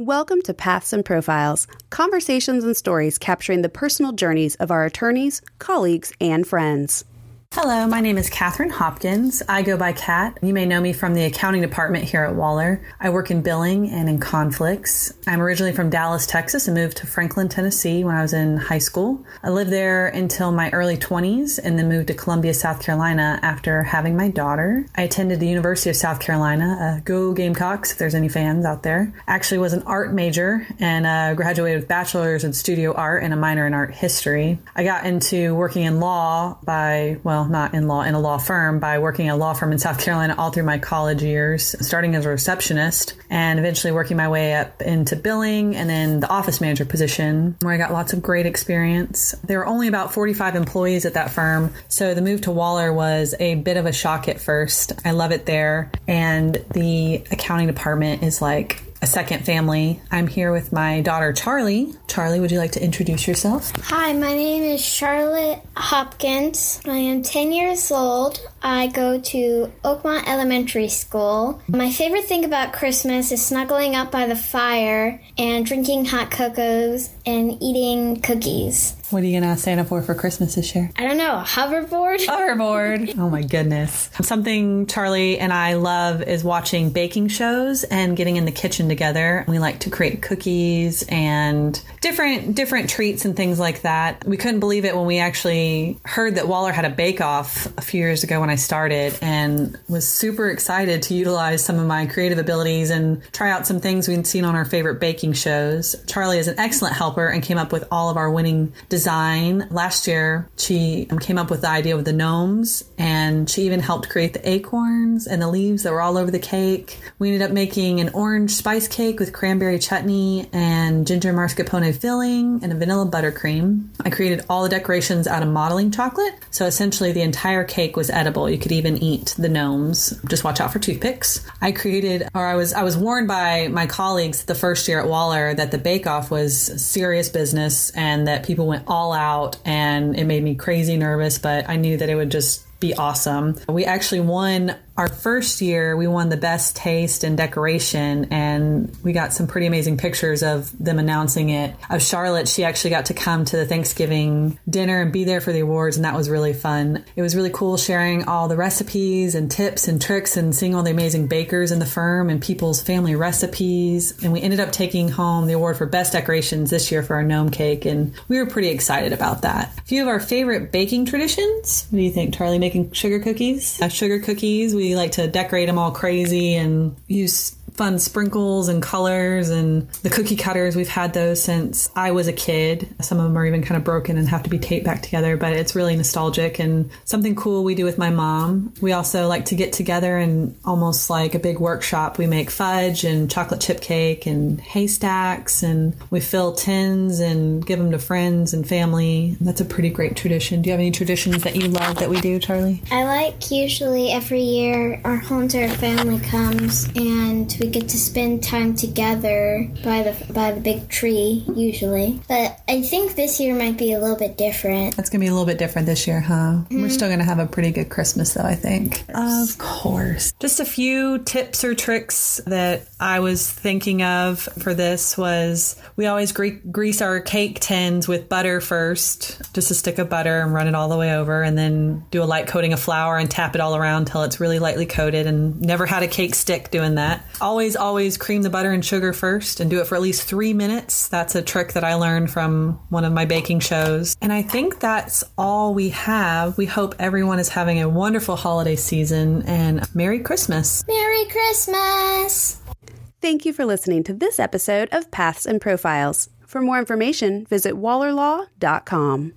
Welcome to Paths and Profiles, conversations and stories capturing the personal journeys of our attorneys, colleagues, and friends. Hello, my name is Katherine Hopkins. I go by Kat. You may know me from the accounting department here at Waller. I work in billing and in conflicts. I'm originally from Dallas, Texas, and moved to Franklin, Tennessee when I was in high school. I lived there until my early 20s and then moved to Columbia, South Carolina after having my daughter. I attended the University of South Carolina. Uh, go Gamecocks, if there's any fans out there. Actually was an art major and uh, graduated with bachelor's in studio art and a minor in art history. I got into working in law by, well, well, not in law, in a law firm by working at a law firm in South Carolina all through my college years, starting as a receptionist and eventually working my way up into billing and then the office manager position where I got lots of great experience. There were only about 45 employees at that firm. So the move to Waller was a bit of a shock at first. I love it there. And the accounting department is like a second family. I'm here with my daughter, Charlie. Charlie, would you like to introduce yourself? Hi, my name is Charlotte Hopkins. I am 10 years old. I go to Oakmont Elementary School. My favorite thing about Christmas is snuggling up by the fire and drinking hot cocos and eating cookies. What are you going to ask Santa for for Christmas this year? I don't know, a hoverboard? Hoverboard. oh my goodness. Something Charlie and I love is watching baking shows and getting in the kitchen together. We like to create cookies and different different treats and things like that. We couldn't believe it when we actually heard that Waller had a bake off a few years ago when I started and was super excited to utilize some of my creative abilities and try out some things we'd seen on our favorite baking shows. Charlie is an excellent helper and came up with all of our winning design. Last year, she um, came up with the idea of the gnomes and she even helped create the acorns and the leaves that were all over the cake. We ended up making an orange spice cake with cranberry chutney and ginger mascarpone filling and a vanilla buttercream. I created all the decorations out of modeling chocolate. So essentially the entire cake was edible. You could even eat the gnomes. Just watch out for toothpicks. I created or I was I was warned by my colleagues the first year at Waller that the bake off was serious business and that people went all out and it made me crazy nervous, but I knew that it would just be awesome. We actually won our first year, we won the best taste and decoration, and we got some pretty amazing pictures of them announcing it. Of Charlotte, she actually got to come to the Thanksgiving dinner and be there for the awards, and that was really fun. It was really cool sharing all the recipes and tips and tricks and seeing all the amazing bakers in the firm and people's family recipes. And we ended up taking home the award for best decorations this year for our gnome cake, and we were pretty excited about that. A few of our favorite baking traditions. What do you think, Charlie? Making sugar cookies? Uh, sugar cookies. We like to decorate them all crazy and use fun sprinkles and colors and the cookie cutters. We've had those since I was a kid. Some of them are even kind of broken and have to be taped back together, but it's really nostalgic and something cool we do with my mom. We also like to get together and almost like a big workshop. We make fudge and chocolate chip cake and haystacks and we fill tins and give them to friends and family. That's a pretty great tradition. Do you have any traditions that you love that we do, Charlie? I like usually every year our whole entire family comes and we get to spend time together by the by the big tree usually. But I think this year might be a little bit different. That's gonna be a little bit different this year, huh? Mm-hmm. We're still gonna have a pretty good Christmas though, I think. Of course. Just a few tips or tricks that I was thinking of for this was we always gre- grease our cake tins with butter first, just a stick of butter and run it all the way over, and then do a light coating of flour and tap it all around until it's really lightly coated. And never had a cake stick doing that. Always always, always cream the butter and sugar first and do it for at least three minutes. That's a trick that I learned from one of my baking shows. And I think that's all we have. We hope everyone is having a wonderful holiday season and Merry Christmas. Merry Christmas. Thank you for listening to this episode of Paths and Profiles. For more information, visit wallerlaw.com.